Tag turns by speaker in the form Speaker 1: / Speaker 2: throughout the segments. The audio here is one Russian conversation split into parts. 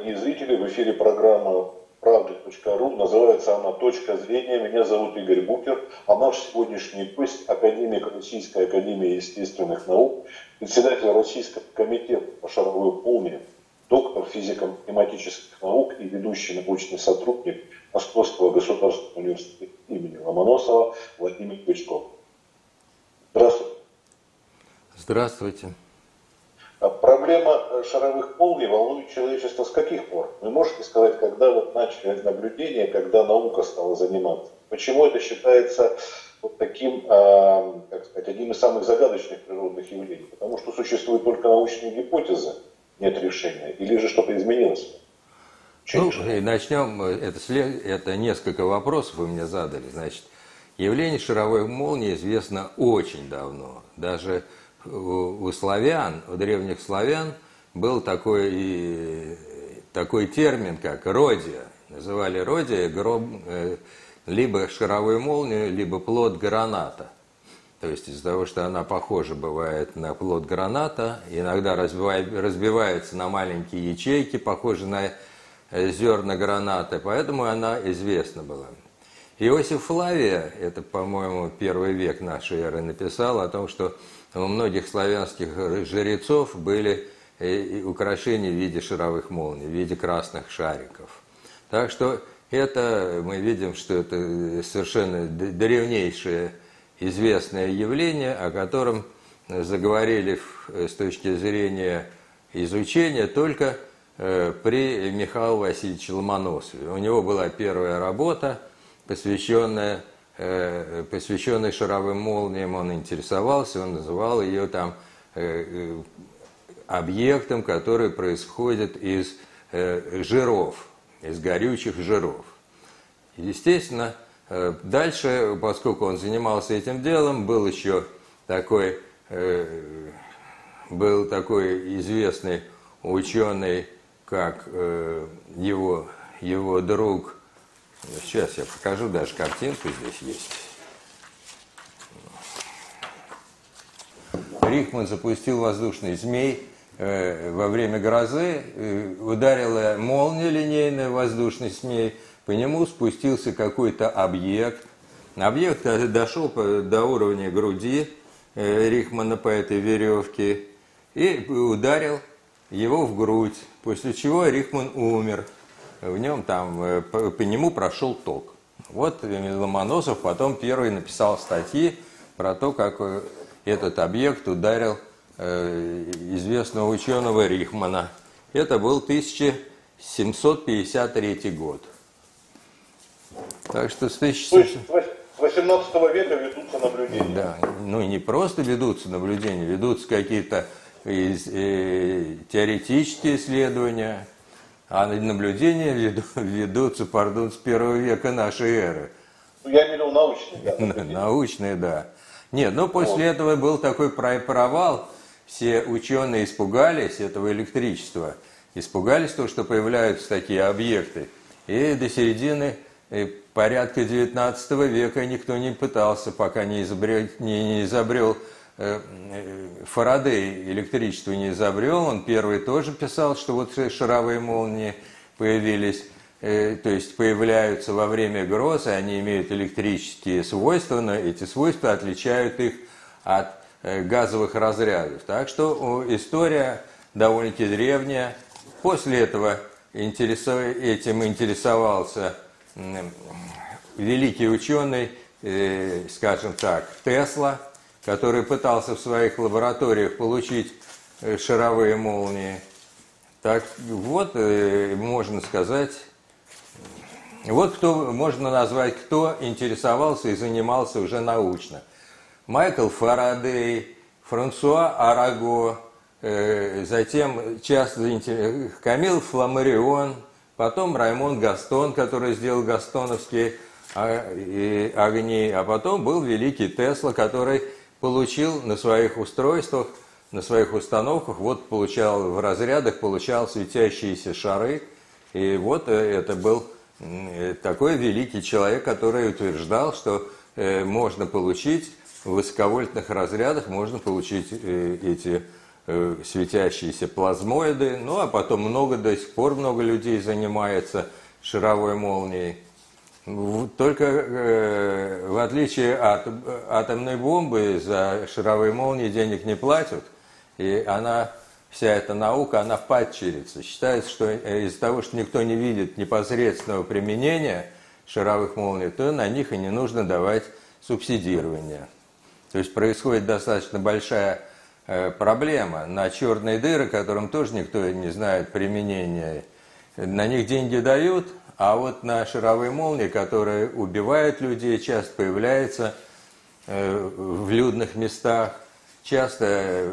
Speaker 1: дорогие зрители. В эфире программа правды.ру. Называется она «Точка зрения». Меня зовут Игорь Букер. А наш сегодняшний гость – академик Российской Академии Естественных Наук, председатель Российского комитета по шаровой молнии, доктор физико-математических наук и ведущий научный сотрудник Московского государственного университета имени Ломоносова Владимир Пучков. Здравствуйте.
Speaker 2: Здравствуйте.
Speaker 1: А проблема э, шаровых молний волнует человечество с каких пор? Вы можете сказать, когда вот начали наблюдения, когда наука стала заниматься? Почему это считается вот таким, э, как сказать, одним из самых загадочных природных явлений? Потому что существуют только научные гипотезы, нет решения, или же что-то изменилось?
Speaker 2: Ну, и начнем, э, это, след, это несколько вопросов вы мне задали. Значит, явление шаровой молнии известно очень давно. Даже у славян, у древних славян был такой, такой термин, как родия. Называли родия гроб, э, либо шаровую молнию, либо плод граната. То есть из-за того, что она похожа бывает на плод граната, иногда разбивается на маленькие ячейки, похожие на э, зерна граната, поэтому она известна была. Иосиф Флавия, это, по-моему, первый век нашей эры, написал о том, что у многих славянских жрецов были э, украшения в виде шаровых молний, в виде красных шариков. Так что это, мы видим, что это совершенно древнейшее известное явление, о котором заговорили с точки зрения изучения только э, при Михаиле Васильевиче Ломоносове. У него была первая работа, посвященная Э, посвященной шаровым молниям, он интересовался, он называл ее там э, э, объектом, который происходит из жиров, из горючих жиров. Естественно, дальше, поскольку он занимался этим делом, был еще такой, был такой известный ученый, как его, его друг Сейчас я покажу, даже картинку здесь есть. Рихман запустил воздушный змей э, во время грозы, э, ударила молния линейная, воздушный змей, по нему спустился какой-то объект. Объект дошел до уровня груди э, Рихмана по этой веревке и ударил его в грудь, после чего Рихман умер – в нем там, э, по, по нему прошел ток. Вот Ломоносов потом первый написал статьи про то, как э, этот объект ударил э, известного ученого Рихмана. Это был 1753 год.
Speaker 1: Так что с 18 века ведутся наблюдения.
Speaker 2: Да, ну и не просто ведутся наблюдения, ведутся какие-то э, теоретические исследования, а наблюдения ведутся, пардон, с первого века нашей эры.
Speaker 1: Ну, я имел научные,
Speaker 2: да. Научные, да. Нет, ну после вот. этого был такой провал. Все ученые испугались этого электричества. Испугались того, что появляются такие объекты. И до середины порядка 19 века никто не пытался, пока не изобрел, не, не изобрел Фарадей электричество не изобрел, он первый тоже писал, что вот шаровые молнии появились, э, то есть появляются во время гроз, и они имеют электрические свойства, но эти свойства отличают их от э, газовых разрядов. Так что история довольно-таки древняя. После этого этим интересовался великий ученый, скажем так, Тесла – который пытался в своих лабораториях получить э, шаровые молнии. Так вот, э, можно сказать, вот кто можно назвать, кто интересовался и занимался уже научно. Майкл Фарадей, Франсуа Араго, э, затем часто Камил Фламарион, потом Раймон Гастон, который сделал гастоновские а, огни, а потом был великий Тесла, который получил на своих устройствах, на своих установках, вот получал в разрядах, получал светящиеся шары. И вот э, это был э, такой великий человек, который утверждал, что э, можно получить в высоковольтных разрядах, можно получить эти светящиеся плазмоиды. Ну, а потом много, до сих пор много людей занимается шаровой молнией. Только э, в отличие от атомной бомбы за шаровые молнии денег не платят, и она, вся эта наука, она падчерица. Считается, что э, из-за того, что никто не видит непосредственного применения шаровых молний, то на них и не нужно давать субсидирование. То есть происходит достаточно большая э, проблема. На черные дыры, которым тоже никто не знает применения, на них деньги дают, а вот на шаровые молнии, которые убивают людей, часто появляются э, в людных местах, часто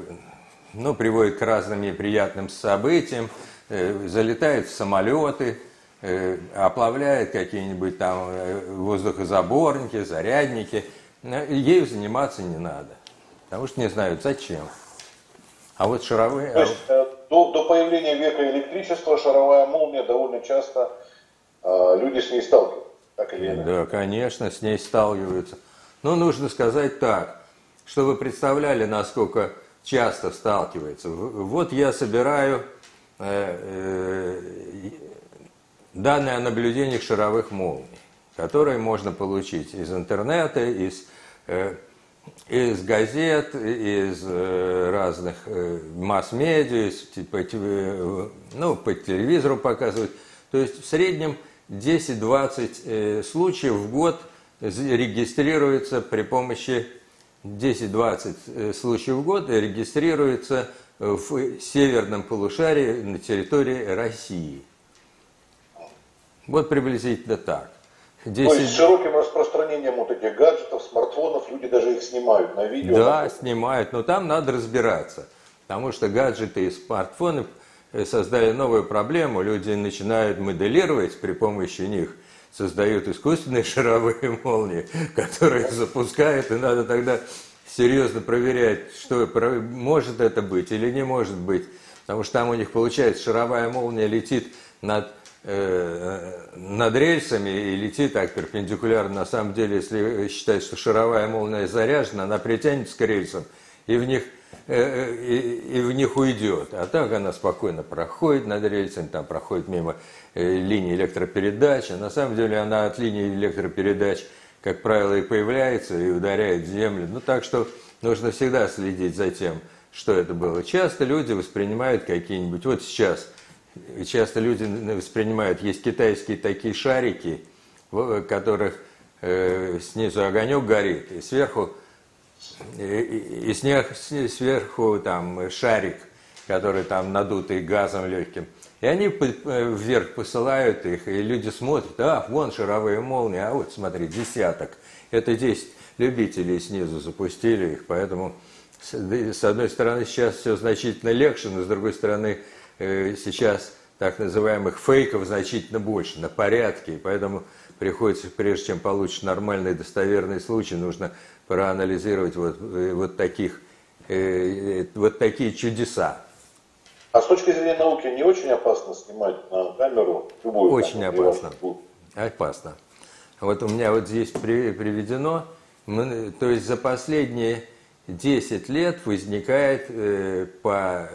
Speaker 2: ну, приводит к разным неприятным событиям, э, залетают в самолеты, э, оплавляют какие-нибудь там воздухозаборники, зарядники. Ею заниматься не надо, потому что не знают зачем. А вот шаровые...
Speaker 1: То есть, до, до появления века электричества шаровая молния довольно часто а, люди с ней сталкиваются, так или.
Speaker 2: Да, конечно, с ней сталкиваются. Но нужно сказать так, чтобы представляли, насколько часто сталкивается. Вот я собираю э, э, данные о наблюдениях шаровых молний, которые можно получить из интернета, из, э, из газет, из разных масс-медиа, из, типа, э, ну, по телевизору показывают. То есть в среднем 10-20 э, случаев в год регистрируется при помощи 10-20 э, случаев в год регистрируется в северном полушарии на территории России. Вот приблизительно так.
Speaker 1: 10... То есть с широким распространением вот этих гаджетов, смартфонов, люди даже их снимают на видео.
Speaker 2: Да, снимают, но там надо разбираться. Потому что гаджеты и смартфоны создали новую проблему, люди начинают моделировать при помощи них, создают искусственные шаровые молнии, которые запускают, и надо тогда серьезно проверять, что может это быть или не может быть. Потому что там у них получается шаровая молния летит над, э, над рельсами и летит так перпендикулярно. На самом деле, если считать, что шаровая молния заряжена, она притянется к рельсам, и в них Э, э, и, и в них уйдет. А так она спокойно проходит над рельсами, там проходит мимо э, линии электропередач. А на самом деле она от линии электропередач, как правило, и появляется, и ударяет в землю. Ну так что нужно всегда следить за тем, что это было. Часто люди воспринимают какие-нибудь, вот сейчас, часто люди воспринимают, есть китайские такие шарики, в которых э, снизу огонек горит, и сверху и, и сверху там шарик, который там надутый газом легким. И они э, вверх посылают их, и люди смотрят, а, вон шаровые молнии, а вот смотри, десяток. Это 10 любителей снизу запустили их, поэтому с одной стороны сейчас все значительно легче, но с другой стороны э, сейчас так называемых фейков значительно больше, на порядке, поэтому приходится, прежде чем получишь нормальный достоверный случай, нужно проанализировать вот, э, вот, таких, э, вот такие чудеса.
Speaker 1: А с точки зрения науки не очень опасно снимать на камеру любую
Speaker 2: Очень камеру, опасно. Опасно. Вот у меня вот здесь при, приведено, мы, то есть за последние 10 лет возникает э, по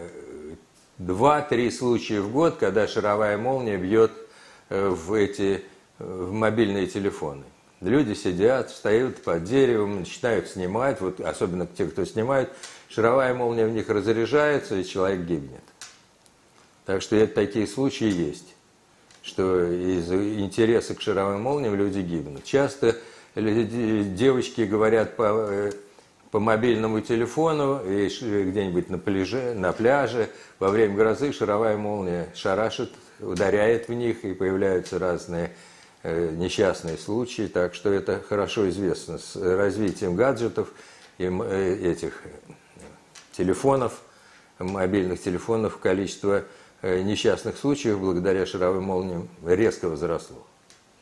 Speaker 2: 2-3 случая в год, когда шаровая молния бьет э, в эти в мобильные телефоны. Люди сидят, встают под деревом, начинают снимать, вот особенно те, кто снимает, шаровая молния в них разряжается, и человек гибнет. Так что это такие случаи есть, что из интереса к шаровым молниям люди гибнут. Часто девочки говорят по, э, по мобильному телефону и где-нибудь на пляже, на пляже во время грозы шаровая молния шарашит, ударяет в них и появляются разные несчастные случаи, так что это хорошо известно. С развитием гаджетов и э, этих э, телефонов, мобильных телефонов, количество несчастных случаев благодаря шаровым молниям резко возросло.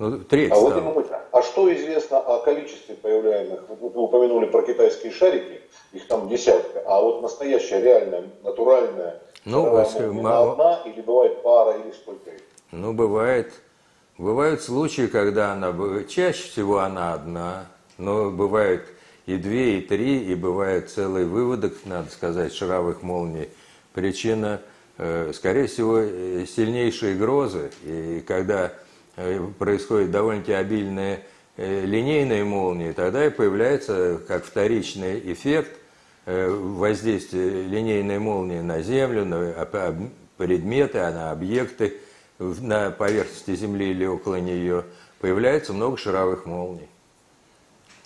Speaker 1: Ну, треть а, вот, а что известно о количестве появляемых? Вы упомянули про китайские шарики, их там десятка, а вот настоящая, реальная, натуральная, ну, молния, одна или бывает пара, или сколько их?
Speaker 2: Ну, бывает Бывают случаи, когда она, чаще всего она одна, но бывают и две, и три, и бывает целый выводок, надо сказать, шаровых молний причина, э, скорее всего, э, сильнейшие грозы. И когда происходит довольно-таки обильные линейные молнии, тогда и появляется как вторичный эффект воздействия линейной молнии на Землю, на предметы, на объекты на поверхности Земли или около нее, появляется много шаровых молний.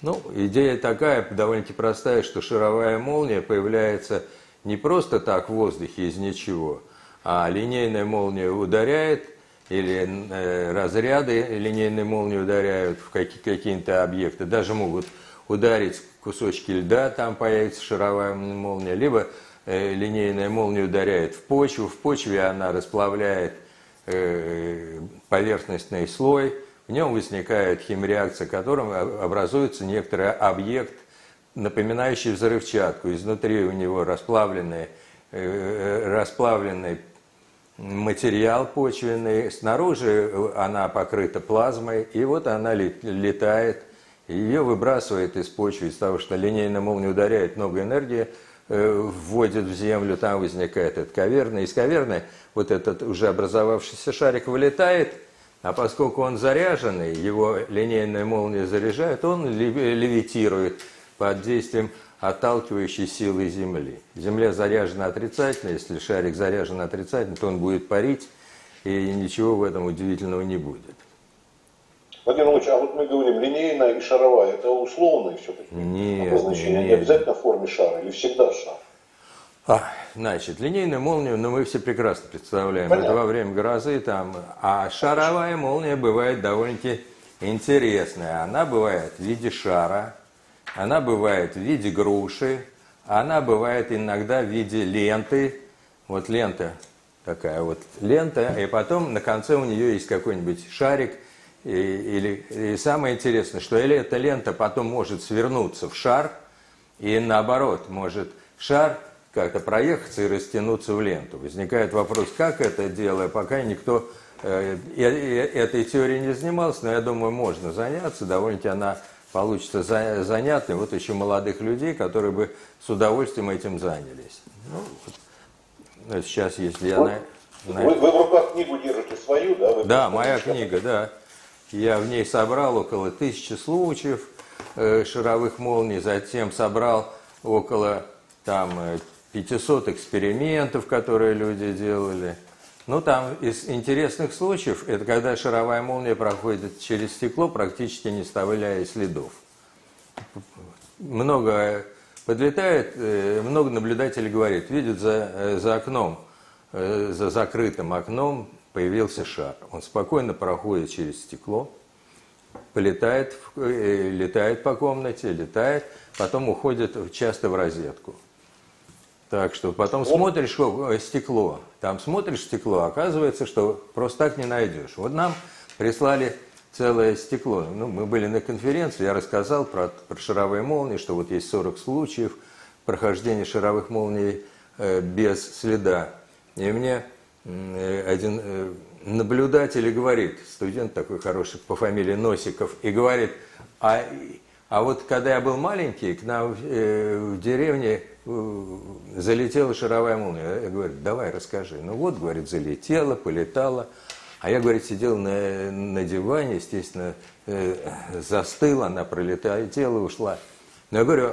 Speaker 2: Ну, идея такая, довольно-таки простая, что шаровая молния появляется не просто так в воздухе из ничего, а линейная молния ударяет, или э, разряды линейной молнии ударяют в какие-то объекты, даже могут ударить кусочки льда, там появится шаровая молния, либо э, линейная молния ударяет в почву, в почве она расплавляет поверхностный слой, в нем возникает химреакция, которым образуется некоторый объект, напоминающий взрывчатку. Изнутри у него расплавленный, э, расплавленный материал почвенный, снаружи она покрыта плазмой, и вот она летает, ее выбрасывает из почвы из того, что линейная молния ударяет много энергии, э, вводит в землю, там возникает эта каверна. Из каверны вот этот уже образовавшийся шарик вылетает – а поскольку он заряженный, его линейная молния заряжает, он левитирует под действием отталкивающей силы Земли. Земля заряжена отрицательно, если шарик заряжен отрицательно, то он будет парить, и ничего в этом удивительного не будет.
Speaker 1: Владимир Ильич, а вот мы говорим линейная и шаровая, это условные все-таки?
Speaker 2: Нет, Обозначение
Speaker 1: нет. не обязательно в форме шара или всегда шар?
Speaker 2: А, значит, линейную молнию, ну, мы все прекрасно представляем. Понятно. Это во время грозы там. А шаровая молния бывает довольно-таки интересная. Она бывает в виде шара, она бывает в виде груши, она бывает иногда в виде ленты. Вот лента, такая вот лента, и потом на конце у нее есть какой-нибудь шарик. И, или, и самое интересное, что или эта лента потом может свернуться в шар, и наоборот, может шар как-то проехаться и растянуться в ленту. Возникает вопрос, как это делать, пока никто э, этой теорией не занимался, но я думаю, можно заняться, довольно-таки она получится за, занятной. Вот еще молодых людей, которые бы с удовольствием этим занялись. Ну, вот, сейчас, если я...
Speaker 1: на, на... Вы, вы в руках книгу держите свою, да? Вы
Speaker 2: да, моя книга, да. Я в ней собрал около тысячи случаев э, шаровых молний, затем собрал около там э, 500 экспериментов, которые люди делали. Ну, там из интересных случаев, это когда шаровая молния проходит через стекло, практически не оставляя следов. Много подлетает, э, много наблюдателей говорит, видят за, э, за окном, э, за закрытым окном появился шар. Он спокойно проходит через стекло, полетает, летает по комнате, летает, потом уходит часто в розетку. Так что потом смотришь что, стекло, там смотришь стекло, оказывается, что просто так не найдешь. Вот нам прислали целое стекло. Ну, мы были на конференции, я рассказал про, про шаровые молнии, что вот есть 40 случаев прохождения шаровых молний э, без следа. И мне э, один э, наблюдатель говорит, студент такой хороший по фамилии Носиков, и говорит, а, а вот когда я был маленький, к нам э, в деревне залетела шаровая молния. Я говорю, давай расскажи. Ну вот, говорит, залетела, полетала. А я, говорит, сидел на, на диване, естественно, э, застыла, она пролетела, ушла. Но я говорю,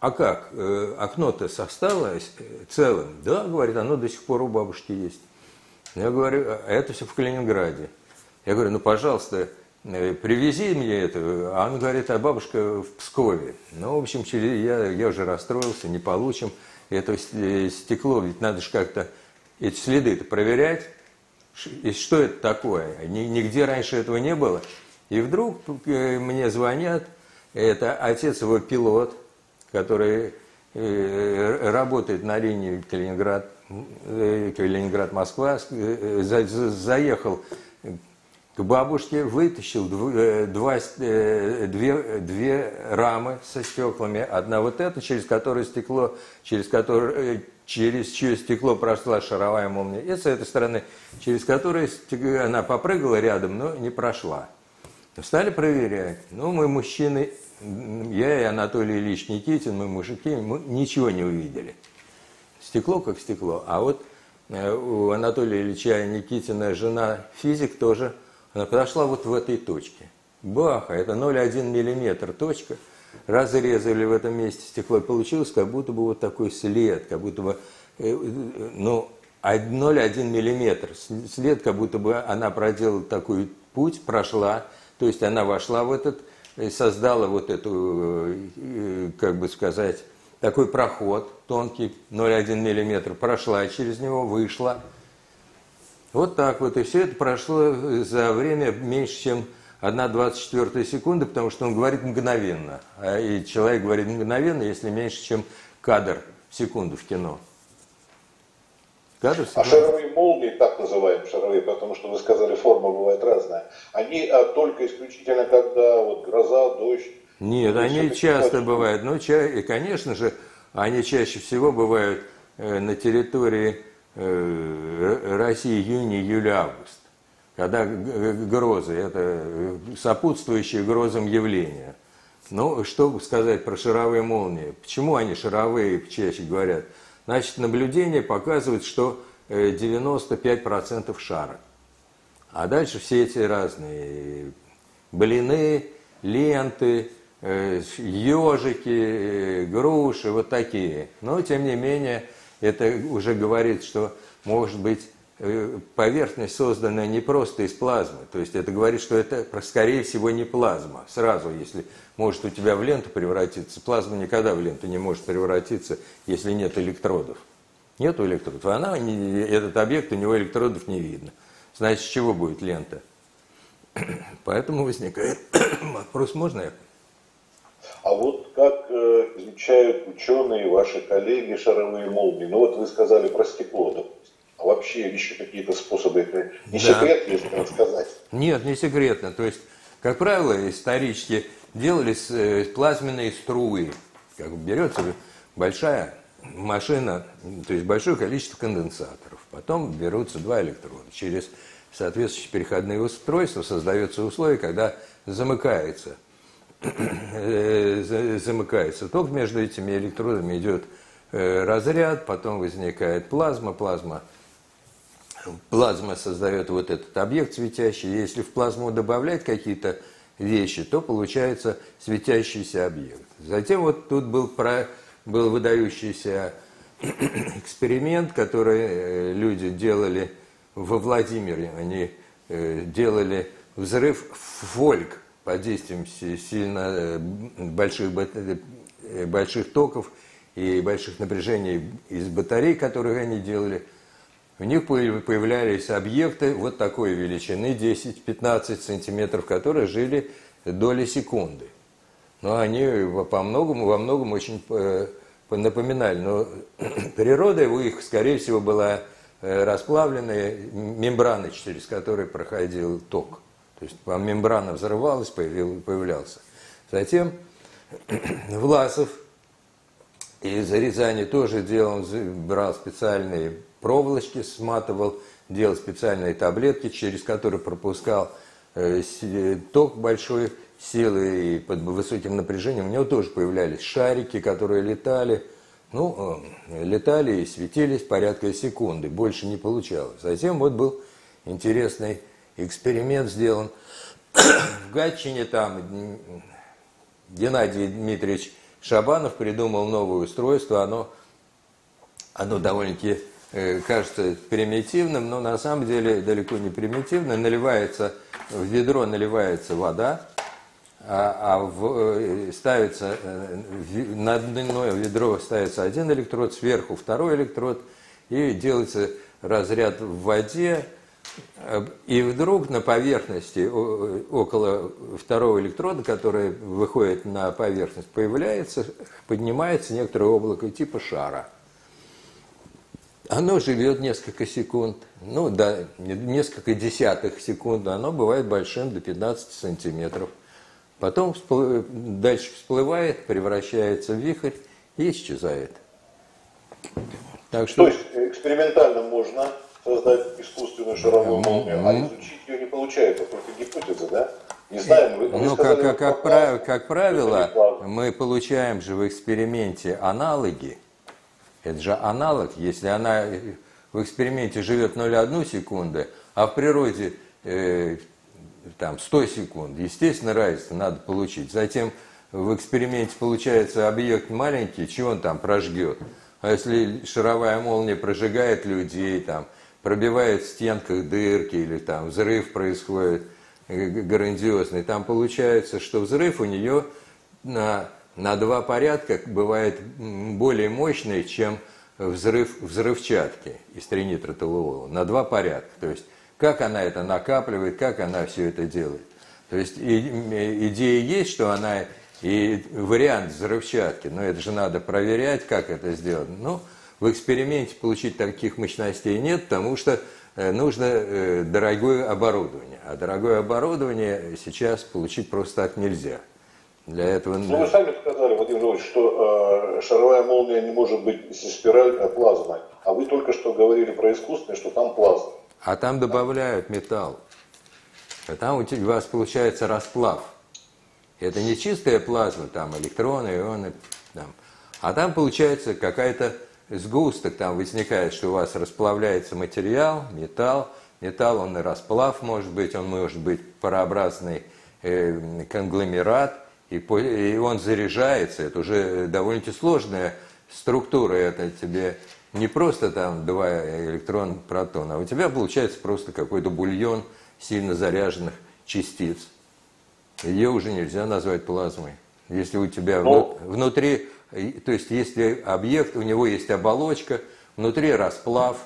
Speaker 2: а как? Э, окно-то осталось целым? Да, говорит, оно до сих пор у бабушки есть. Я говорю, а это все в Калининграде. Я говорю, ну, пожалуйста, Э, привези мне это. А он говорит, а бабушка в Пскове. Ну, в общем, я, я уже расстроился, не получим. Это э, стекло, ведь надо же как-то эти следы-то проверять. И что это такое? Нигде раньше этого не было. И вдруг э, мне звонят, это отец его пилот, который работает на линии Калининград, Калининград-Москва, заехал к бабушке, вытащил э, два, э, две, две рамы со стеклами. Одна вот эта, через которое стекло, через, которое, э, через чье стекло прошла шаровая молния. И с этой стороны, через которое она попрыгала рядом, но не прошла. Стали проверять. Ну, мы мужчины, я и Анатолий Ильич Никитин, мы мужики, мы ничего не увидели. стекло как стекло. А вот у Анатолия Ильича Никитина жена физик тоже, она подошла вот в этой точке. Баха, это 0,1 миллиметр точка. Разрезали в этом месте стекло, получилось как будто бы вот такой след, как будто бы, э, ну, 0,1 миллиметр. След, как будто бы она проделала такой путь, прошла, то есть она вошла в этот, создала вот эту, как бы сказать, такой проход тонкий, 0,1 миллиметр, прошла через него, вышла. Вот так вот. И все это прошло за время меньше, чем 1,24 секунды, потому что он говорит мгновенно. А и человек говорит мгновенно, если меньше, чем кадр в секунду в кино.
Speaker 1: Кадр а шаровые молнии, так называемые шаровые, потому что вы сказали, форма бывает разная, они а, только исключительно когда вот гроза, дождь,
Speaker 2: нет, они часто бывают. Ну, ча... и, конечно же, они чаще всего бывают э, на территории э, России июня, июля, август. Когда грозы, это э, сопутствующие грозам явления. Ну, что сказать про шаровые молнии? Почему они шаровые, чаще говорят? Значит, наблюдение показывает, что 95% шара. А дальше все эти разные блины, ленты, ежики, э, груши, вот такие. Но, тем не менее, это уже говорит, что, может быть, э, поверхность создана не просто из плазмы. То есть это говорит, что это, скорее всего, не плазма. Сразу, если может у тебя в ленту превратиться, плазма никогда в ленту не может превратиться, если нет электродов. Нету электродов. Она, этот объект, у него электродов не видно. Значит, с чего будет лента? Поэтому возникает вопрос, можно я
Speaker 1: а вот как э, изучают ученые, ваши коллеги шаровые молнии? Ну вот вы сказали про стекло, допустим. А вообще еще какие-то способы, это не да. секрет, если так сказать?
Speaker 2: Нет, не секретно. То есть, как правило, исторически делались э, плазменные струи. Как берется большая машина, то есть большое количество конденсаторов. Потом берутся два электрода. Через соответствующие переходные устройства создается условие, когда замыкается замыкается ток между этими электродами, идет э, разряд, потом возникает плазма, плазма плазма создает вот этот объект светящий. Если в плазму добавлять какие-то вещи, то получается светящийся объект. Затем вот тут был, про, был выдающийся эксперимент, который э, люди делали во Владимире. Они делали взрыв фольк под действием сильно э, больших, э, больших токов и больших напряжений из батарей, которые они делали, у них появлялись объекты вот такой величины, 10-15 сантиметров, которые жили доли секунды. Но они по многому, во многом очень э, напоминали. Но природа у них, скорее всего, была расплавленная мембрана, через которую проходил ток. То есть мембрана взрывалась, появлялся. Затем Власов из Рязани тоже делал, брал специальные проволочки, сматывал, делал специальные таблетки, через которые пропускал э, ток большой силы и под высоким напряжением. У него тоже появлялись шарики, которые летали. Ну, э, летали и светились порядка секунды, больше не получалось. Затем вот был интересный эксперимент сделан. В Гатчине, там Геннадий Дмитриевич Шабанов придумал новое устройство, оно, оно довольно-таки э, кажется примитивным, но на самом деле далеко не примитивно. Наливается, в ведро наливается вода, а, а в, э, ставится, э, на дно ведро ставится один электрод, сверху второй электрод, и делается разряд в воде, и вдруг на поверхности, около второго электрода, который выходит на поверхность, появляется, поднимается некоторое облако типа шара. Оно живет несколько секунд, ну да, несколько десятых секунд, оно бывает большим до 15 сантиметров. Потом дальше всплывает, превращается в вихрь и исчезает.
Speaker 1: Так что... То есть экспериментально можно создать искусственную шаровую молнию, а изучить ее не получается, только гипотеза, да?
Speaker 2: Не знаем, вы, ну, сказали, как, как, как, как правило, мы получаем же в эксперименте аналоги Это же аналог, если она в эксперименте живет 0,1 секунды, а в природе э, там 100 секунд, естественно, разницу надо получить. Затем в эксперименте получается объект маленький, чего он там прожгет? А если шаровая молния прожигает людей, там, пробивает в стенках дырки или там взрыв происходит грандиозный, там получается, что взрыв у нее на, на два порядка бывает более мощный, чем взрыв взрывчатки из тринитротолуола. На два порядка. То есть, как она это накапливает, как она все это делает. То есть, идея есть, что она и вариант взрывчатки, но это же надо проверять, как это сделать. Ну, в эксперименте получить таких мощностей нет, потому что э, нужно э, дорогое оборудование. А дорогое оборудование сейчас получить просто так нельзя. Для этого...
Speaker 1: Ну, вы сами сказали, Владимир Львович, что э, шаровая молния не может быть если спираль а плазмой. А вы только что говорили про искусственное, что там плазма.
Speaker 2: А там добавляют металл. А там у вас получается расплав. Это не чистая плазма, там электроны, ионы, там. а там получается какая-то сгусток, там возникает, что у вас расплавляется материал, металл, металл, он и расплав может быть, он может быть парообразный э, конгломерат, и, и он заряжается, это уже довольно-таки сложная структура, это тебе не просто там два электрон, протон, а у тебя получается просто какой-то бульон сильно заряженных частиц. Ее уже нельзя назвать плазмой. Если у тебя. Ну. внутри, то есть если объект, у него есть оболочка, внутри расплав,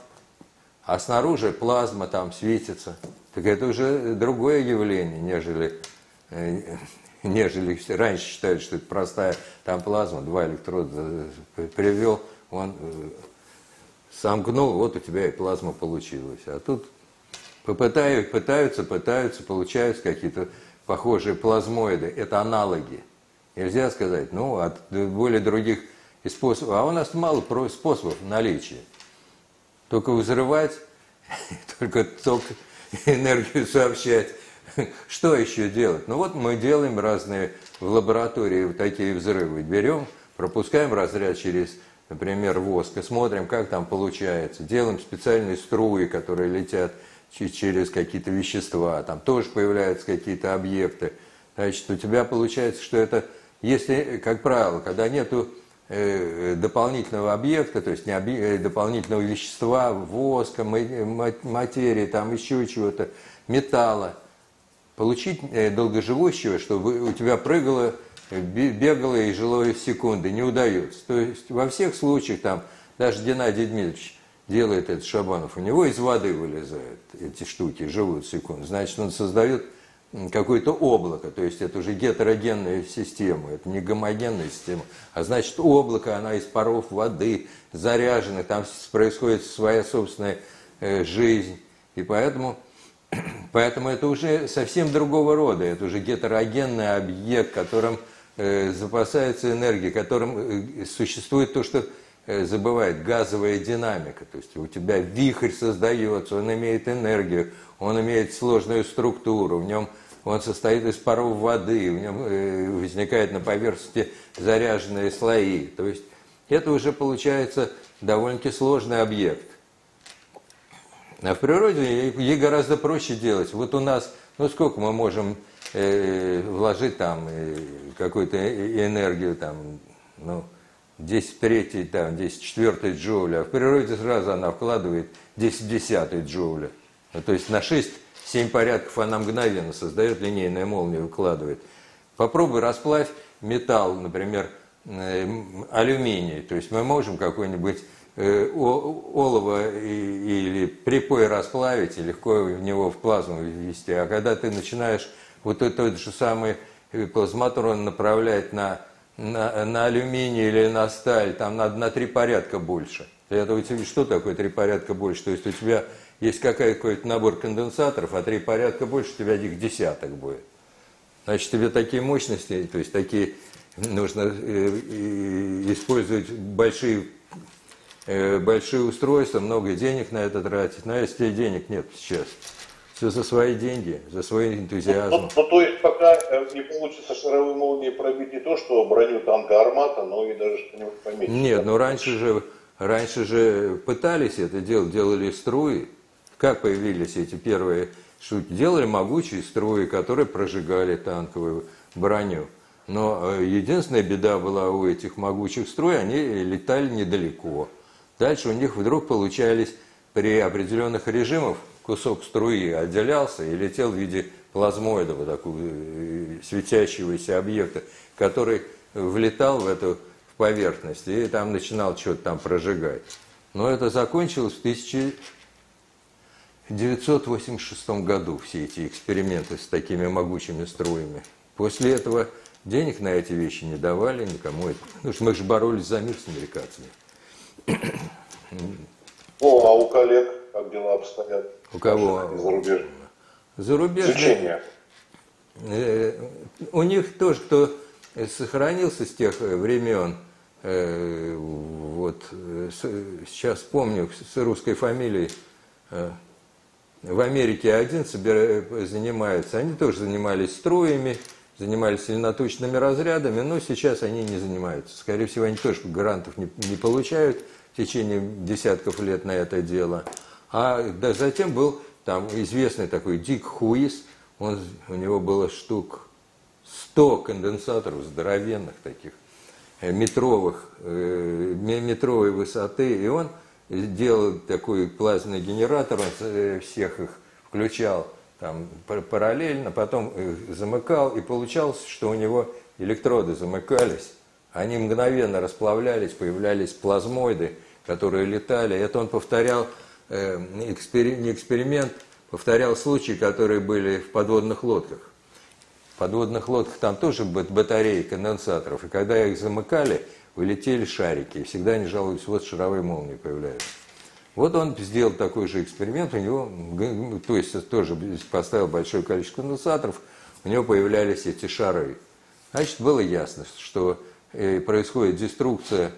Speaker 2: а снаружи плазма там светится, так это уже другое явление, нежели, э, нежели раньше считали, что это простая там плазма, два электрода привел, он э, сомкнул, вот у тебя и плазма получилась. А тут попытаются, пытаются, пытаются, получаются какие-то похожие плазмоиды, это аналоги. Нельзя сказать, ну, от более других способов. А у нас мало способов наличия. Только взрывать, только ток, энергию сообщать. Что еще делать? Ну вот мы делаем разные в лаборатории такие взрывы. Берем, пропускаем разряд через, например, воск и смотрим, как там получается. Делаем специальные струи, которые летят через какие-то вещества, там тоже появляются какие-то объекты. Значит, у тебя получается, что это, если, как правило, когда нету э, дополнительного объекта, то есть не объ... Э, дополнительного вещества, воска, материи, там еще чего-то, металла, получить э, долгоживущего, чтобы у тебя прыгало, бегало и жило секунды, не удается. То есть во всех случаях, там, даже Геннадий Дмитриевич делает этот Шабанов, у него из воды вылезают эти штуки, живут секунд. Значит, он создает какое-то облако, то есть это уже гетерогенная система, это не гомогенная система, а значит облако, она из паров воды заряжена, там происходит своя собственная э, жизнь, и поэтому, поэтому это уже совсем другого рода, это уже гетерогенный объект, которым э, запасается энергия, которым э, существует то, что забывает, газовая динамика. То есть у тебя вихрь создается, он имеет энергию, он имеет сложную структуру, в нем он состоит из паров воды, в нем э, возникают на поверхности заряженные слои. То есть это уже получается довольно-таки сложный объект. А в природе ей гораздо проще делать. Вот у нас, ну сколько мы можем э, вложить там э, какую-то э, энергию, там, ну, 10 третий, там, 10 четвертый джоуля, а в природе сразу она вкладывает 10 десятый джоуля. Ну, то есть на 6-7 порядков она мгновенно создает линейная молния, выкладывает. Попробуй расплавь металл, например, э, алюминий. То есть мы можем какой-нибудь э, олово или припой расплавить и легко в него в плазму ввести. А когда ты начинаешь вот этот же самый э, плазматрон направлять на на, на алюминий или на сталь, там надо на три порядка больше. Это у тебя что такое три порядка больше? То есть у тебя есть какой-то набор конденсаторов, а три порядка больше, у тебя их десяток будет. Значит, тебе такие мощности, то есть такие нужно э, использовать большие, э, большие устройства, много денег на это тратить. Но если денег нет сейчас, все за свои деньги, за свой энтузиазм. Ну,
Speaker 1: ну, то есть пока э, не получится шаровой молнией пробить не то, что броню танка «Армата», но и даже что-нибудь поменьше.
Speaker 2: Нет, ну раньше же раньше же пытались это делать, делали струи. Как появились эти первые штуки? Делали могучие струи, которые прожигали танковую броню. Но э, единственная беда была у этих могучих струй, они летали недалеко. Дальше у них вдруг получались при определенных режимах кусок струи отделялся и летел в виде плазмоида, такого э, светящегося объекта, который влетал в эту в поверхность и там начинал что-то там прожигать. Но это закончилось в 1986 году, все эти эксперименты с такими могучими струями. После этого денег на эти вещи не давали никому. Это, потому что мы же боролись за мир с американцами.
Speaker 1: О, а у коллег как дела обстоят?
Speaker 2: У кого?
Speaker 1: Зарубежных.
Speaker 2: Зарубежные.
Speaker 1: Изучение.
Speaker 2: Э, у них тоже, кто сохранился с тех времен, э, вот сейчас помню, с русской фамилией, э, в Америке один занимается, они тоже занимались строями, занимались селеноточными разрядами, но сейчас они не занимаются. Скорее всего, они тоже грантов не, не получают в течение десятков лет на это дело. А да, затем был там известный такой Дик Хуис, он, у него было штук 100 конденсаторов здоровенных таких, э, метровых, э, метровой высоты, и он делал такой плазменный генератор, он э, всех их включал там параллельно, потом их замыкал, и получалось, что у него электроды замыкались, они мгновенно расплавлялись, появлялись плазмоиды, которые летали. Это он повторял Э, не эксперимент, повторял случаи, которые были в подводных лодках. В подводных лодках там тоже батареи конденсаторов, и когда их замыкали, вылетели шарики, и всегда они жалуются, вот шаровые молнии появляются. Вот он сделал такой же эксперимент, у него, то есть тоже поставил большое количество конденсаторов, у него появлялись эти шары. Значит, было ясно, что э, происходит деструкция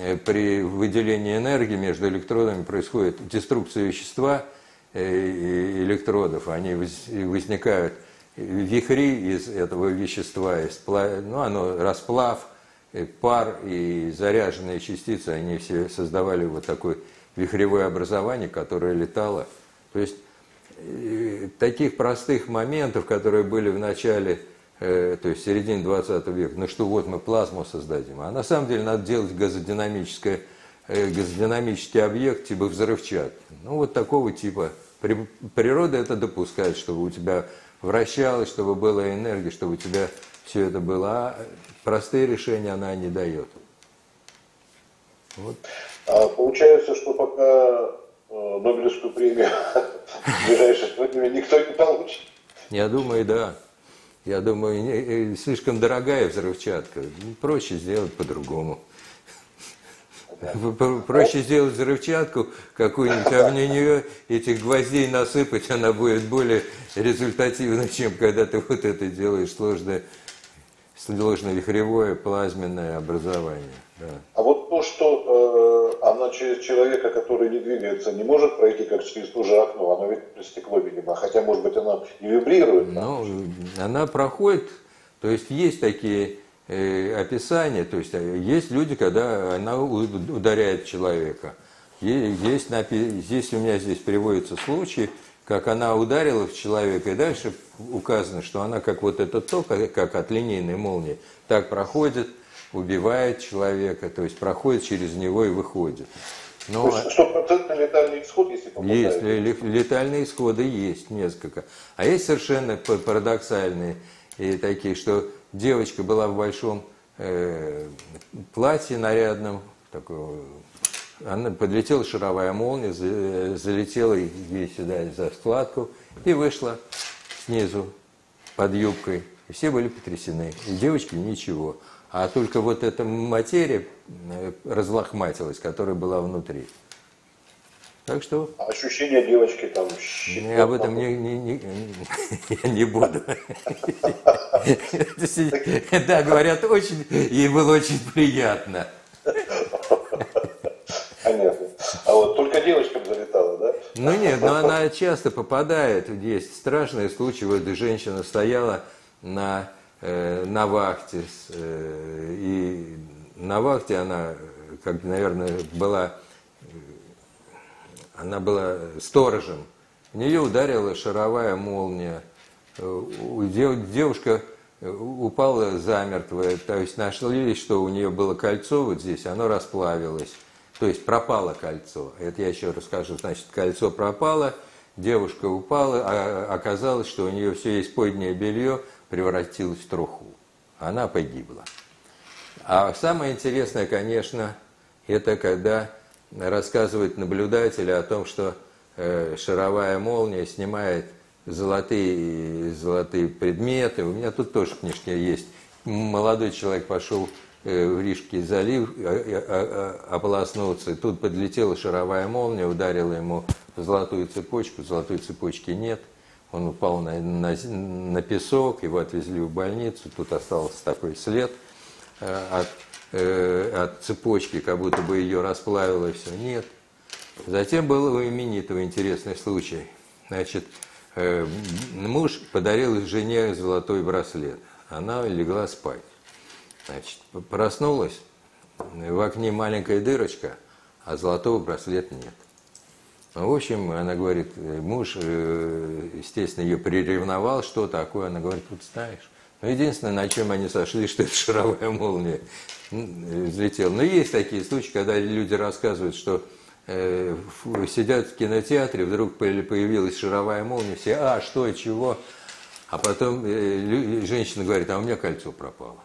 Speaker 2: Э, при выделении энергии между электродами происходит деструкция вещества э, электродов, они возникают вихри из этого вещества, ну, оно расплав, э, пар и заряженные частицы, они все создавали вот такое вихревое образование, которое летало. То есть таких простых моментов, которые были в начале Э, то есть середине 20 века, ну что вот мы плазму создадим. А на самом деле надо делать газодинамическое, э, газодинамический объект типа взрывчатки. Ну вот такого типа. Природа это допускает, чтобы у тебя вращалось, чтобы была энергия, чтобы у тебя все это было. А простые решения она не дает.
Speaker 1: Вот. А получается, что пока э, Нобелевскую премию в ближайшее время никто не получит.
Speaker 2: Я думаю, да. Я думаю, не, слишком дорогая взрывчатка. Проще сделать по-другому. Проще сделать взрывчатку какую-нибудь, а в нее этих гвоздей насыпать, она будет более результативна, чем когда ты вот это делаешь сложное, сложное вихревое плазменное образование.
Speaker 1: Да. А вот то, что э, она через человека, который не двигается, не может пройти как через то же окно, оно ведь стекло, видимо, хотя, может быть, она и вибрирует.
Speaker 2: Ну, она проходит, то есть есть такие э, описания, то есть э, есть люди, когда она ударяет человека. Есть, здесь у меня здесь приводится случай, как она ударила в человека, и дальше указано, что она как вот этот ток, как от линейной молнии, так проходит – убивает человека, то есть проходит через него и выходит.
Speaker 1: Но... То есть стопроцентный летальный исход, если
Speaker 2: попадает? Есть, летальные исходы есть несколько. А есть совершенно парадоксальные и такие, что девочка была в большом э, платье нарядном, такой, она подлетела шаровая молния, залетела ей сюда за складку и вышла снизу под юбкой. И все были потрясены. И девочке ничего а только вот эта материя э, разлохматилась, которая была внутри. Так что...
Speaker 1: Ощущение девочки там...
Speaker 2: Я об этом не, не, не, я не буду. Да, говорят, очень, ей было очень приятно.
Speaker 1: Понятно. А вот только девочкам залетала, да?
Speaker 2: Ну нет, но она часто попадает. Есть страшные случаи. Вот женщина стояла на Э, на вахте. Э, и на вахте она как, наверное, была, она была сторожем. В нее ударила шаровая молния. Девушка упала замертво, то есть нашли, что у нее было кольцо вот здесь, оно расплавилось. То есть пропало кольцо. Это я еще расскажу. Значит, кольцо пропало, девушка упала, а оказалось, что у нее все исподнее белье превратилось в труху. Она погибла. А самое интересное, конечно, это когда рассказывают наблюдатели о том, что э, шаровая молния снимает золотые, золотые предметы. У меня тут тоже книжки есть. Молодой человек пошел в Рижский залив ополоснуться. Тут подлетела шаровая молния, ударила ему в золотую цепочку. Золотой цепочки нет. Он упал на, на, на песок, его отвезли в больницу. Тут остался такой след – Э, от, э, от цепочки, как будто бы ее расплавило, все. Нет. Затем был у именитого интересный случай. Значит, э, муж подарил жене золотой браслет. Она легла спать. Значит, проснулась, в окне маленькая дырочка, а золотого браслета нет. Ну, в общем, она говорит, муж, естественно, ее приревновал, что такое. Она говорит, вот знаешь, ну, единственное, на чем они сошли, что это шаровая молния взлетела. Но есть такие случаи, когда люди рассказывают, что э, сидят в кинотеатре, вдруг появилась шаровая молния, все, а, что, чего? А потом э, женщина говорит, а у меня кольцо пропало.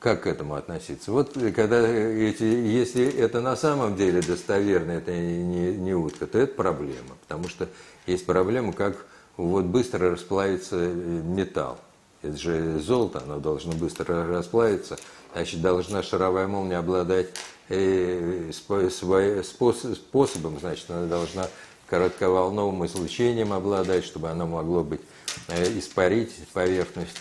Speaker 2: Как к этому относиться? Вот э, когда эти, если это на самом деле достоверно, это не, не утка, то это проблема. Потому что есть проблема, как вот быстро расплавится э, металл. Это же золото, оно должно быстро расплавиться. Значит, должна шаровая молния обладать э, способом, значит, она должна коротковолновым излучением обладать, чтобы оно могло быть э, испарить поверхность.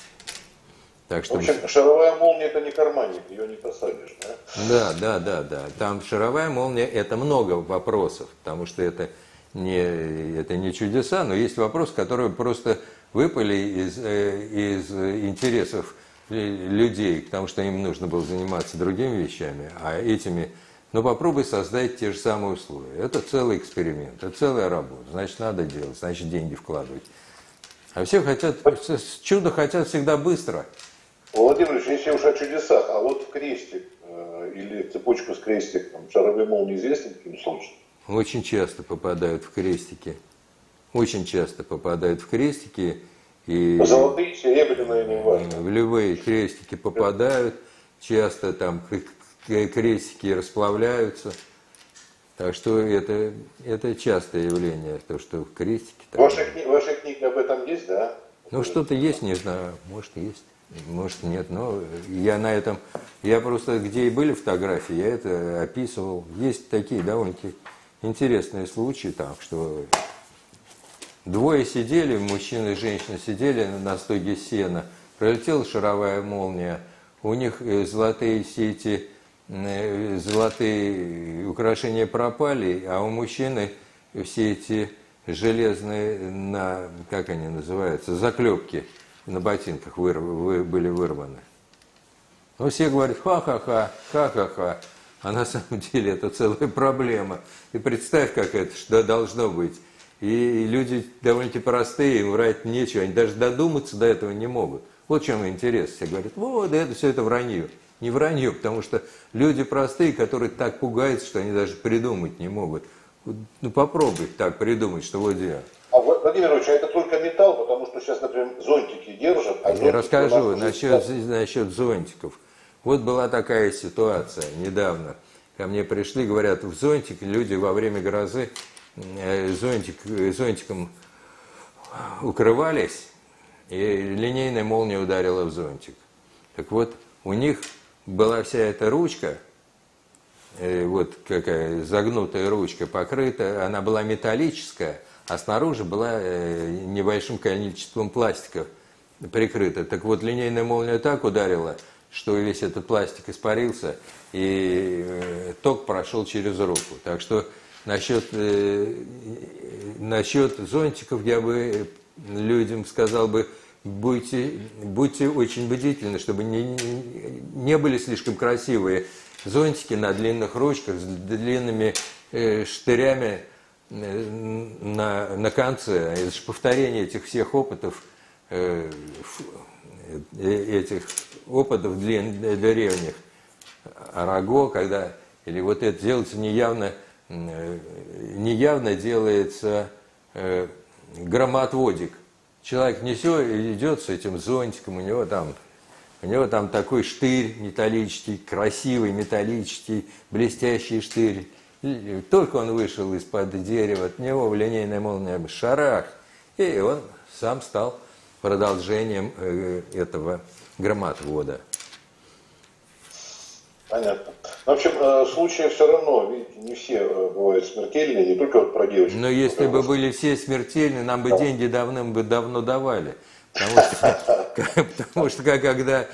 Speaker 1: Так, чтобы... В общем, шаровая молния это не карманник, ее не посадишь, да?
Speaker 2: Да, да, да, да. Там шаровая молния это много вопросов, потому что это не, это не чудеса, но есть вопрос, который просто выпали из, э, из интересов людей, потому что им нужно было заниматься другими вещами, а этими, ну попробуй создать те же самые условия. Это целый эксперимент, это целая работа, значит надо делать, значит деньги вкладывать. А все хотят, чудо хотят всегда быстро.
Speaker 1: Владимир Ильич, если уж о чудесах, а вот в крестик э, или цепочку с крестиком, шаровые молнии известны таким случаем?
Speaker 2: Очень часто попадают в крестики очень часто попадают в крестики.
Speaker 1: И Золотые, серебряные, не важно.
Speaker 2: В любые крестики попадают, часто там крестики расплавляются. Так что это, это частое явление, то, что в крестике...
Speaker 1: Ваши, кни, ваши книги об этом есть, да?
Speaker 2: Ну, что-то есть, не знаю, может, есть, может, нет. Но я на этом... Я просто, где и были фотографии, я это описывал. Есть такие довольно-таки интересные случаи, там, что Двое сидели, мужчина и женщина сидели на стоге сена. Пролетела шаровая молния. У них э, золотые сети, э, золотые украшения пропали, а у мужчины все эти железные, на, как они называются, заклепки на ботинках выр, вы, были вырваны. Ну, все говорят, ха-ха-ха, ха-ха-ха. А на самом деле это целая проблема. И представь, как это что должно быть. И люди довольно-таки простые, им врать нечего, они даже додуматься до этого не могут. Вот в чем интерес. Все говорят, вот, это все это вранье. Не вранье, потому что люди простые, которые так пугаются, что они даже придумать не могут. Ну попробуй так придумать, что вот я.
Speaker 1: А Владимир Ильич, а это только металл, потому что сейчас, например, зонтики держат. А
Speaker 2: я расскажу насчет, насчет зонтиков. Вот была такая ситуация недавно. Ко мне пришли, говорят, в зонтик люди во время грозы Э, зонтик, зонтиком укрывались, и линейная молния ударила в зонтик. Так вот, у них была вся эта ручка, э, вот какая загнутая ручка покрыта, она была металлическая, а снаружи была небольшим количеством пластика прикрыта. Так вот, линейная молния так ударила, что весь этот пластик испарился, и ток прошел через руку. Так что Насчет, э, насчет зонтиков я бы людям сказал бы, будьте, будьте очень бдительны, чтобы не, не были слишком красивые зонтики на длинных ручках с длинными э, штырями э, на, на конце. Это же повторение этих всех опытов, э, э, этих опытов длин, древних. Араго, когда, или вот это делается неявно, э, неявно делается э, громоотводик. Человек несет, идет с этим зонтиком, у него там у него там такой штырь металлический, красивый металлический, блестящий штырь. Только он вышел из-под дерева, от него в линейной молния шарах. И он сам стал продолжением э, этого громоотвода.
Speaker 1: Понятно. В общем, э, случаи все равно, видите, не все э, бывают смертельные, не только вот про девочек.
Speaker 2: Но если бы были все смертельные, нам бы деньги давным-давно давали. Потому что, потому что когда...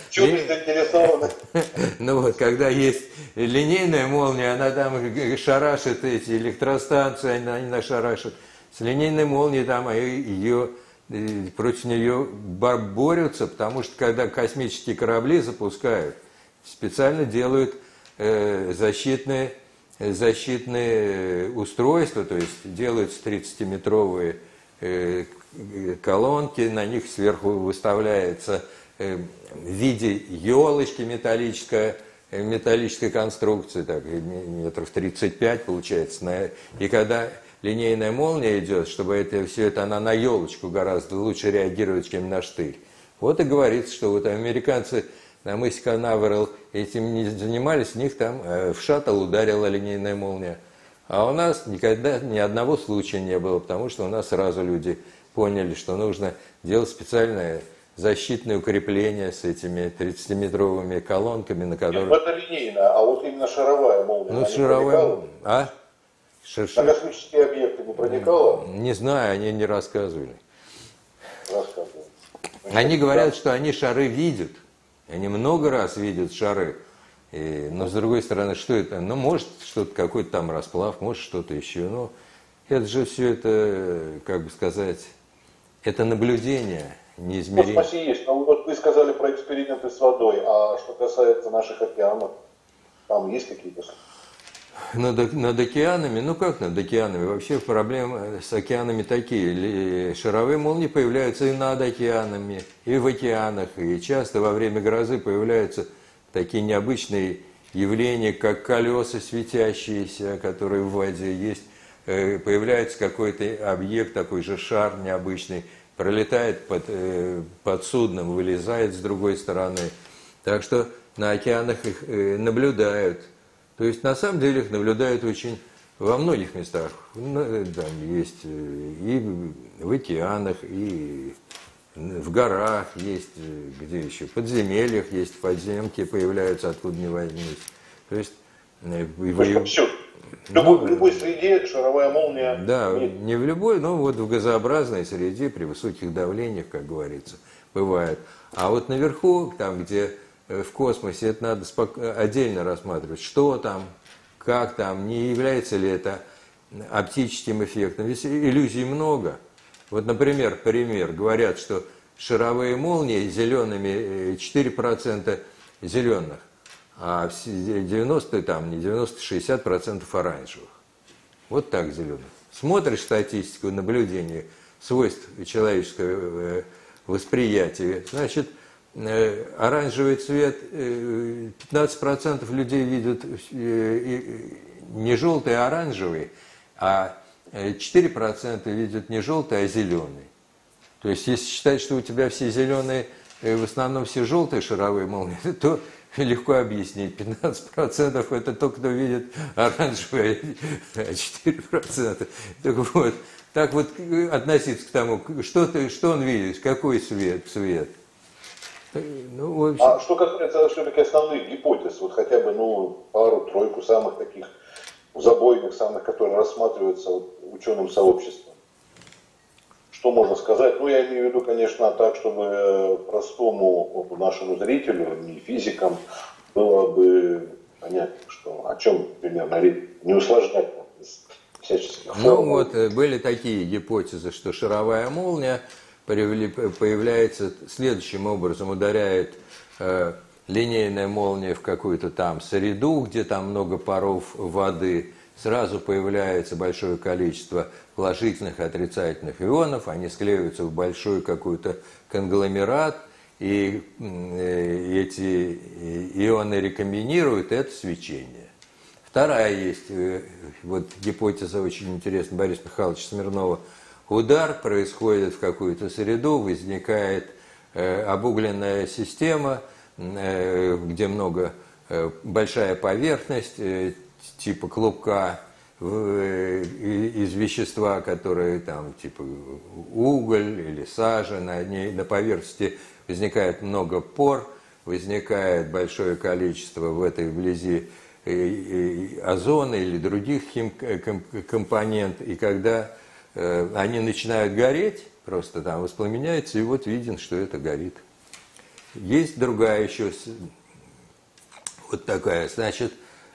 Speaker 2: Ну вот, когда есть линейная молния, она там шарашит эти электростанции, она не нашарашит. С линейной молнией там ее против нее борются, потому что когда космические корабли запускают, специально делают э, защитные, защитные устройства, то есть делаются 30-метровые э, колонки, на них сверху выставляется э, в виде елочки металлическая, э, металлической конструкции, так, метров 35 получается. И когда линейная молния идет, чтобы это все это, она на елочку гораздо лучше реагирует, чем на штырь. Вот и говорится, что вот американцы на мысе Канаверал этим не занимались, них там э, в шаттл ударила линейная молния. А у нас никогда ни одного случая не было, потому что у нас сразу люди поняли, что нужно делать специальное защитное укрепление с этими 30-метровыми колонками, на которых...
Speaker 1: Нет, это линейная, а вот именно шаровая молния.
Speaker 2: Ну, шаровая... А?
Speaker 1: Шерши... На космические объекты не проникала?
Speaker 2: Не знаю, они не рассказывали. Рассказывали. Они говорят, да. что они шары видят. Они много раз видят шары. И, но с другой стороны, что это? Ну, может, что-то какой-то там расплав, может, что-то еще. Но это же все это, как бы сказать, это наблюдение неизмеримо.
Speaker 1: Ну, есть. Но вот вы сказали про эксперименты с водой, а что касается наших океанов, там есть какие-то
Speaker 2: над, над океанами, ну как над океанами? Вообще проблемы с океанами такие. Шаровые молнии появляются и над океанами, и в океанах. И часто во время грозы появляются такие необычные явления, как колеса светящиеся, которые в воде есть Э, появляется какой-то объект, такой же шар необычный, пролетает под, э, под судном, вылезает с другой стороны. Так что на океанах их э, наблюдают. То есть на самом деле их наблюдают очень во многих местах. Там есть и в океанах, и в горах есть, где еще, в подземельях есть, подземки появляются, откуда не возьмись. То есть...
Speaker 1: Вы... Все, в любой, в любой среде шаровая молния.
Speaker 2: Да, нет. не в любой, но вот в газообразной среде при высоких давлениях, как говорится, бывает. А вот наверху, там, где э, в космосе, это надо отдельно рассматривать, что там, как там, не является ли это оптическим эффектом. Ведь иллюзий много. Вот, например, пример, говорят, что шаровые молнии зелеными, 4% э, зеленых а 90, там, не 90, 60 процентов оранжевых. Вот так зеленых. Смотришь статистику наблюдения свойств человеческого э, восприятия, значит, э, оранжевый цвет, 15% э, людей видят не желтый, а оранжевый, а 4% видят не желтый, а зеленый. То есть, если считать, что у тебя все зеленые, в основном все желтые шаровые молнии, то легко объяснить. 15% это то, кто видит оранжевое, а 4%. Так вот, так вот относиться к тому, что, ты, что он видит, какой свет, цвет.
Speaker 1: Ну, общем... А что касается все-таки основных гипотез, вот хотя бы ну, пару-тройку самых таких забойных, самых, которые рассматриваются вот, ученым сообществом. Что можно сказать? Ну, я имею в виду, конечно, так, чтобы э, простому нашему зрителю, не физикам, было бы понятно, что о чем примерно не усложнять
Speaker 2: всяческих Ну, вот э, были такие гипотезы, что шаровая молния появляется следующим образом, ударяет э, линейная молния в какую-то там среду, где там много паров воды, сразу появляется большое количество положительных и отрицательных ионов, они склеиваются в большой какой-то конгломерат, и э, эти ионы рекомбинируют это свечение. Вторая есть, э, вот гипотеза очень интересная Бориса Михайловича Смирнова. Удар происходит в какую-то среду, возникает э, обугленная система, где много, большая поверхность, типа клубка из вещества, которые там типа уголь или сажа, на, ней, на поверхности возникает много пор, возникает большое количество в этой вблизи озона или других хим компонент, и когда э, они начинают гореть, просто там воспламеняется, и вот виден, что это горит. Есть другая еще, вот такая, значит,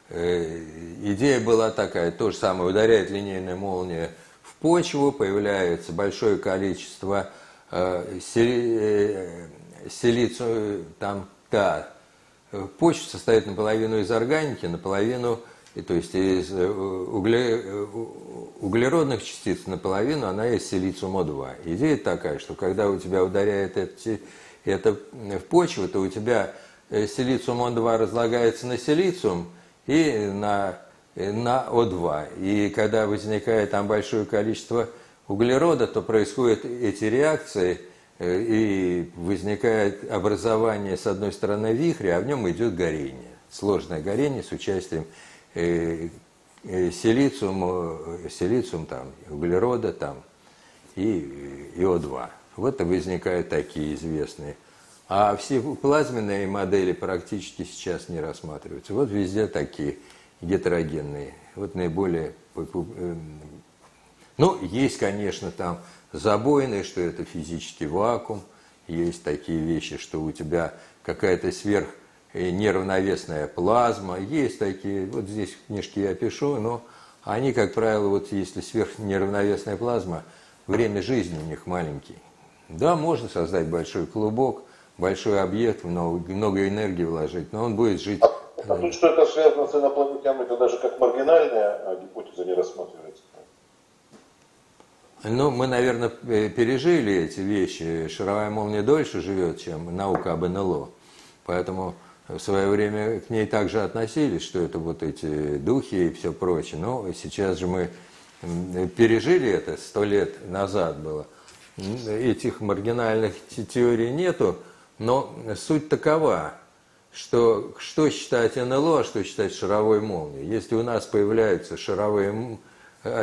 Speaker 2: э, идея была такая, то же самое, ударяет линейная молния в почву, появляется большое количество э, силицию, там, да, почва состоит наполовину из органики, наполовину, то есть из э, угле, э, углеродных частиц наполовину, она из силициума-2. Идея такая, что когда у тебя ударяет это, это в почву, то у тебя э, силициум-2 разлагается на силициум и на, на О2. И когда возникает там большое количество углерода, то происходят эти реакции – Э, и возникает образование, с одной стороны, вихря, а в нем идет горение. Сложное горение с участием э, э, силициум, силициум там, углерода там, и ИО2. Вот и возникают такие известные. А все плазменные модели практически сейчас не рассматриваются. Вот везде такие гетерогенные. Вот наиболее... Ну, есть, конечно, там забойный, что это физический вакуум. Есть такие вещи, что у тебя какая-то сверх э, неравновесная плазма. Есть такие, вот здесь в книжке я пишу, но они, как правило, вот если сверхнеравновесная плазма, время жизни у них маленький. Да, можно создать большой клубок, большой объект, много, много энергии вложить, но он будет жить... А,
Speaker 1: а тут что это связано с инопланетянами, это даже как маргинальная а гипотеза не рассматривается.
Speaker 2: Ну, мы, наверное, пережили эти вещи. Шаровая молния дольше живет, чем наука об НЛО. Поэтому в свое время к ней также относились, что это вот эти духи и все прочее. Но сейчас же мы пережили это, сто лет назад было. Этих маргинальных теорий нету, но суть такова, что что считать НЛО, а что считать шаровой молнией. Если у нас появляются шаровые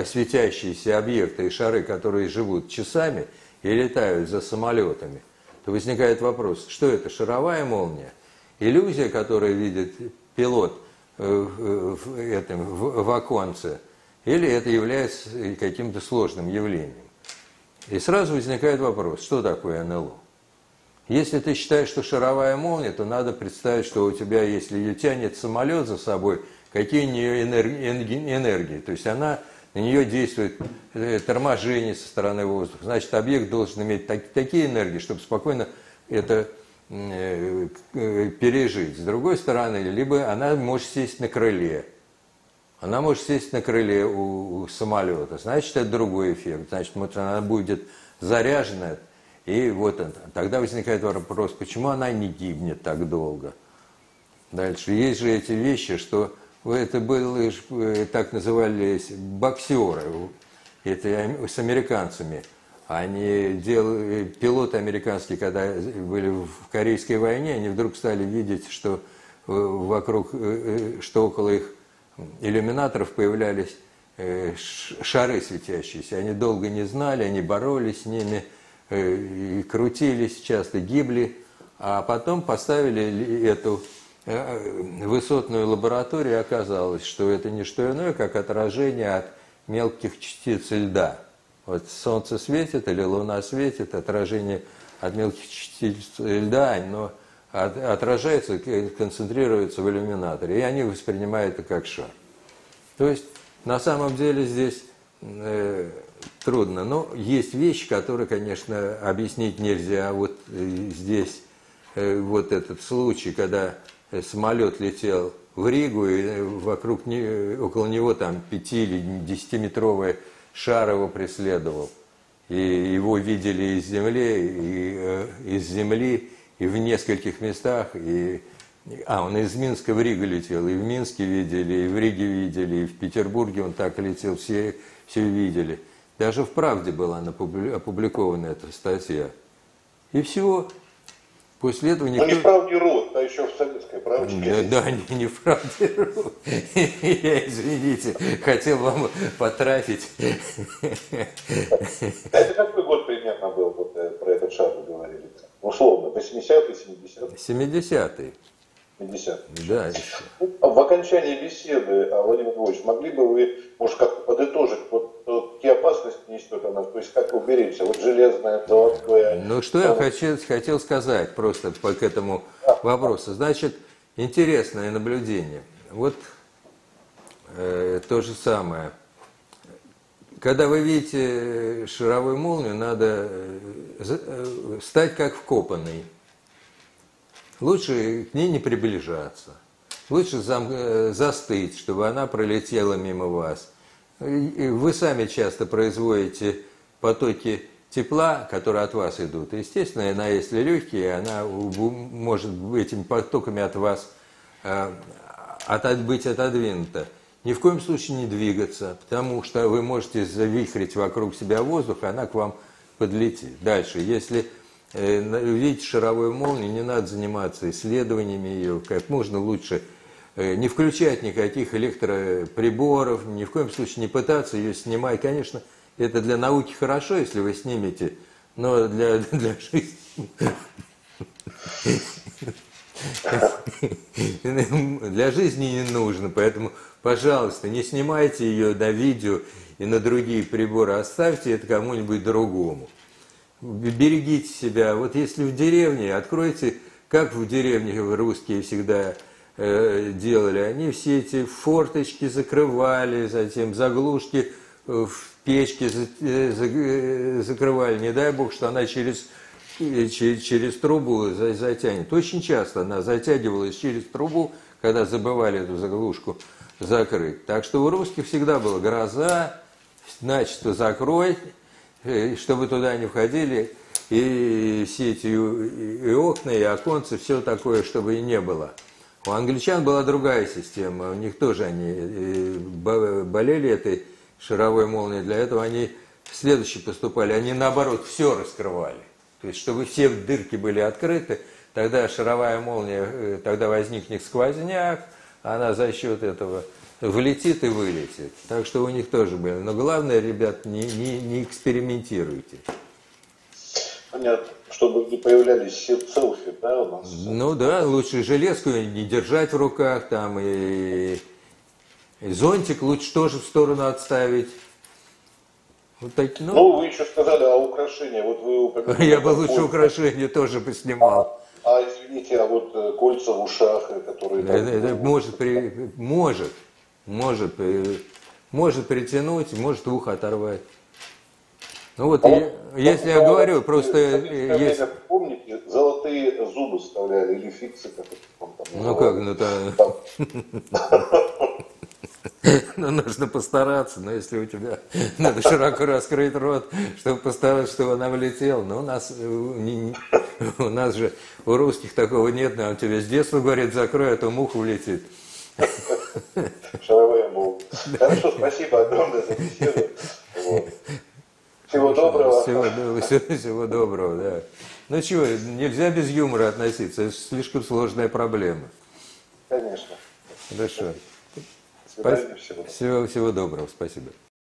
Speaker 2: светящиеся объекты и шары, которые живут часами и летают за самолетами, то возникает вопрос, что это, шаровая молния? Иллюзия, которую видит пилот э, в, этом, в оконце, или это является каким-то сложным явлением? И сразу возникает вопрос, что такое НЛО? Если ты считаешь, что шаровая молния, то надо представить, что у тебя, если тянет самолет за собой, какие у нее энергии, энергии. То есть она на нее действует э, торможение со стороны воздуха. Значит, объект должен иметь так, такие энергии, чтобы спокойно это э, э, пережить. С другой стороны, либо она может сесть на крыле. Она может сесть на крыле у, у самолета. Значит, это другой эффект. Значит, вот она будет заряжена. И вот тогда возникает вопрос, почему она не гибнет так долго? Дальше. Есть же эти вещи, что это были э, так назывались боксеры, это с американцами. Они делали, пилоты американские, когда были в Корейской войне, они вдруг стали видеть, что э, вокруг, э, что около их иллюминаторов появлялись шары светящиеся. Они долго не знали, они боролись с ними, и крутились, часто гибли, а потом поставили эту Э, высотную лабораторию оказалось, что это не что иное, как отражение от мелких частиц льда. Вот солнце светит или луна светит, отражение от мелких частиц льда, оно отражается, концентрируется в иллюминаторе, и они воспринимают это как шар. То есть, на самом деле здесь э, трудно. Но есть вещи, которые, конечно, объяснить нельзя. Вот э, здесь э, вот этот случай, когда самолет летел в Ригу, и вокруг около него там 5 или 10-метровый шар его преследовал. И его видели из земли, и, из земли, и в нескольких местах, и а, он из Минска в Ригу летел, и в Минске видели, и в Риге видели, и в Петербурге он так летел, все, все видели. Даже в «Правде» была опубликована эта статья. И все. После этого никто...
Speaker 1: Ну, не в «Правде рот», а еще в советской «Правде».
Speaker 2: Да, да не, не в «Правде рот». Я, извините, хотел вам потрафить.
Speaker 1: Это какой год примерно был, вот, э, про этот шар вы говорили? Условно, 80-й, 70-й?
Speaker 2: 70-й.
Speaker 1: 50.
Speaker 2: Да.
Speaker 1: В окончании беседы, а, Владимир Львович, могли бы вы, может, как подытожить, вот, вот какие опасности несет она, то есть как уберечься, вот железная, золотое.
Speaker 2: Ну, что я хотел, хотел сказать просто по к этому вопросу. Значит, интересное наблюдение. Вот э, то же самое. Когда вы видите шаровую молнию, надо э, э стать как вкопанный. Лучше к ней не приближаться. Лучше зам, э, застыть, чтобы она пролетела мимо вас. Вы сами часто производите потоки тепла, которые от вас идут. Естественно, она, если легкие, она может этими потоками от вас э, от, быть отодвинута. Ни в коем случае не двигаться, потому что вы можете завихрить вокруг себя воздух, и она к вам подлетит. Дальше, если Э, видеть шаровую молнию, не надо заниматься исследованиями ее, как можно лучше э, не включать никаких электроприборов, ни в коем случае не пытаться ее снимать. Конечно, это для науки хорошо, если вы снимете, но для, для жизни... Для жизни не нужно, поэтому, пожалуйста, не снимайте ее на видео и на другие приборы, оставьте это кому-нибудь другому берегите себя. Вот если в деревне, откройте, как в деревне русские всегда э, делали, они все эти форточки закрывали, затем заглушки в печке э, э, закрывали. Не дай бог, что она через, через, трубу затянет. Очень часто она затягивалась через трубу, когда забывали эту заглушку закрыть. Так что у русских всегда была гроза, значит, закрой, Э, чтобы туда не входили, и все эти и окна, и оконцы, все такое, чтобы и не было. У англичан была другая система, у них тоже они э, болели этой шаровой молнией, для этого они следующие поступали, они наоборот все раскрывали. То есть, чтобы все дырки были открыты, тогда шаровая молния, э, тогда возникнет сквозняк, она за счет этого влетит и вылетит. Так что у них тоже были. Но главное, ребят, не, не, не экспериментируйте.
Speaker 1: Понятно. Чтобы не появлялись селфи, да, у нас?
Speaker 2: Ну да, лучше железку не держать в руках, там, и, и зонтик лучше тоже в сторону отставить.
Speaker 1: Вот так, ну. ну, вы еще сказали о украшении. Вот вы
Speaker 2: упомянули. Я бы лучше украшения тоже поснимал.
Speaker 1: А, а извините, а вот э, кольца в ушах, которые...
Speaker 2: Это, это может, при, может, может, может притянуть, может ухо оторвать. Ну вот, а я, если я говорю, просто...
Speaker 1: Есть... Помните, золотые зубы вставляли или фиксы, как это
Speaker 2: там Ну как, ну то... Ну, нужно постараться, но если у тебя надо широко раскрыть рот, чтобы постараться, чтобы она влетела. Но у нас, не, у нас же, у русских такого нет, но он тебе с детства говорит, закрой, а то муха влетит.
Speaker 1: Шаровые молнии. Хорошо, спасибо огромное за беседу. Всего доброго.
Speaker 2: Всего, всего, всего доброго, да. Ну чего, нельзя без юмора относиться, это слишком сложная проблема.
Speaker 1: Конечно.
Speaker 2: Хорошо. Спасибо. Всего, всего доброго, спасибо.